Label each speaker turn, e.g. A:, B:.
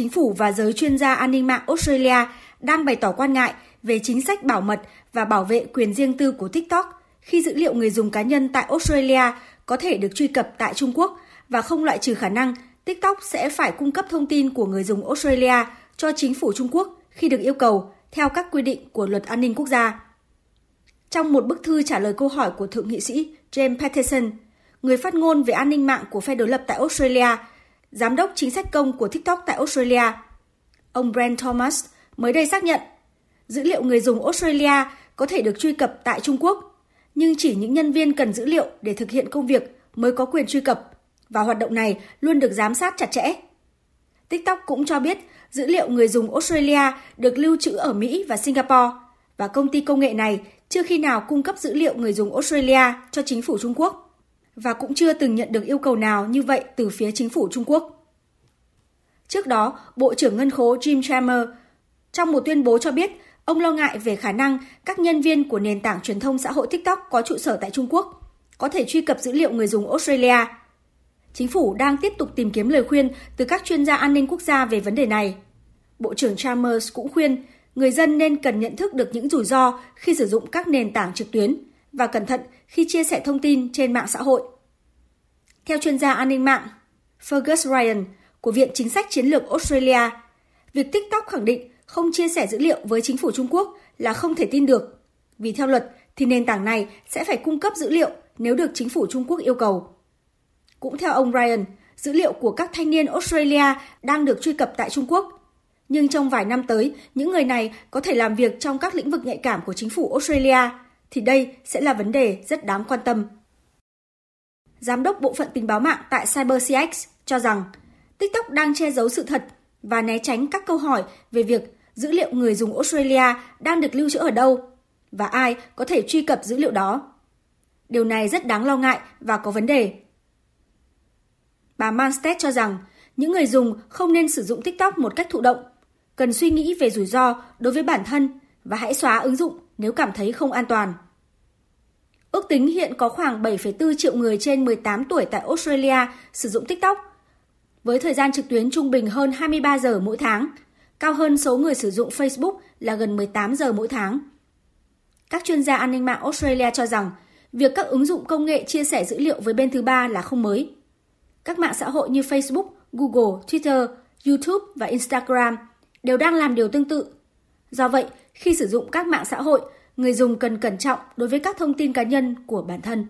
A: chính phủ và giới chuyên gia an ninh mạng Australia đang bày tỏ quan ngại về chính sách bảo mật và bảo vệ quyền riêng tư của TikTok khi dữ liệu người dùng cá nhân tại Australia có thể được truy cập tại Trung Quốc và không loại trừ khả năng TikTok sẽ phải cung cấp thông tin của người dùng Australia cho chính phủ Trung Quốc khi được yêu cầu theo các quy định của luật an ninh quốc gia. Trong một bức thư trả lời câu hỏi của Thượng nghị sĩ James Patterson, người phát ngôn về an ninh mạng của phe đối lập tại Australia, giám đốc chính sách công của TikTok tại Australia, ông Brent Thomas mới đây xác nhận dữ liệu người dùng Australia có thể được truy cập tại Trung Quốc, nhưng chỉ những nhân viên cần dữ liệu để thực hiện công việc mới có quyền truy cập và hoạt động này luôn được giám sát chặt chẽ. TikTok cũng cho biết dữ liệu người dùng Australia được lưu trữ ở Mỹ và Singapore và công ty công nghệ này chưa khi nào cung cấp dữ liệu người dùng Australia cho chính phủ Trung Quốc và cũng chưa từng nhận được yêu cầu nào như vậy từ phía chính phủ Trung Quốc. Trước đó, Bộ trưởng Ngân khố Jim Chalmers trong một tuyên bố cho biết ông lo ngại về khả năng các nhân viên của nền tảng truyền thông xã hội TikTok có trụ sở tại Trung Quốc có thể truy cập dữ liệu người dùng Australia. Chính phủ đang tiếp tục tìm kiếm lời khuyên từ các chuyên gia an ninh quốc gia về vấn đề này. Bộ trưởng Chalmers cũng khuyên người dân nên cần nhận thức được những rủi ro khi sử dụng các nền tảng trực tuyến và cẩn thận khi chia sẻ thông tin trên mạng xã hội. Theo chuyên gia an ninh mạng Fergus Ryan của Viện Chính sách Chiến lược Australia, việc TikTok khẳng định không chia sẻ dữ liệu với chính phủ Trung Quốc là không thể tin được. Vì theo luật thì nền tảng này sẽ phải cung cấp dữ liệu nếu được chính phủ Trung Quốc yêu cầu. Cũng theo ông Ryan, dữ liệu của các thanh niên Australia đang được truy cập tại Trung Quốc nhưng trong vài năm tới, những người này có thể làm việc trong các lĩnh vực nhạy cảm của chính phủ Australia, thì đây sẽ là vấn đề rất đáng quan tâm. Giám đốc Bộ phận Tình báo mạng tại CyberCX cho rằng, TikTok đang che giấu sự thật và né tránh các câu hỏi về việc dữ liệu người dùng Australia đang được lưu trữ ở đâu và ai có thể truy cập dữ liệu đó. Điều này rất đáng lo ngại và có vấn đề. Bà Manstead cho rằng, những người dùng không nên sử dụng TikTok một cách thụ động, cần suy nghĩ về rủi ro đối với bản thân và hãy xóa ứng dụng nếu cảm thấy không an toàn. Ước tính hiện có khoảng 7,4 triệu người trên 18 tuổi tại Australia sử dụng TikTok, với thời gian trực tuyến trung bình hơn 23 giờ mỗi tháng, cao hơn số người sử dụng Facebook là gần 18 giờ mỗi tháng. Các chuyên gia an ninh mạng Australia cho rằng việc các ứng dụng công nghệ chia sẻ dữ liệu với bên thứ ba là không mới. Các mạng xã hội như Facebook, Google, Twitter, YouTube và Instagram – đều đang làm điều tương tự. Do vậy, khi sử dụng các mạng xã hội, người dùng cần cẩn trọng đối với các thông tin cá nhân của bản thân.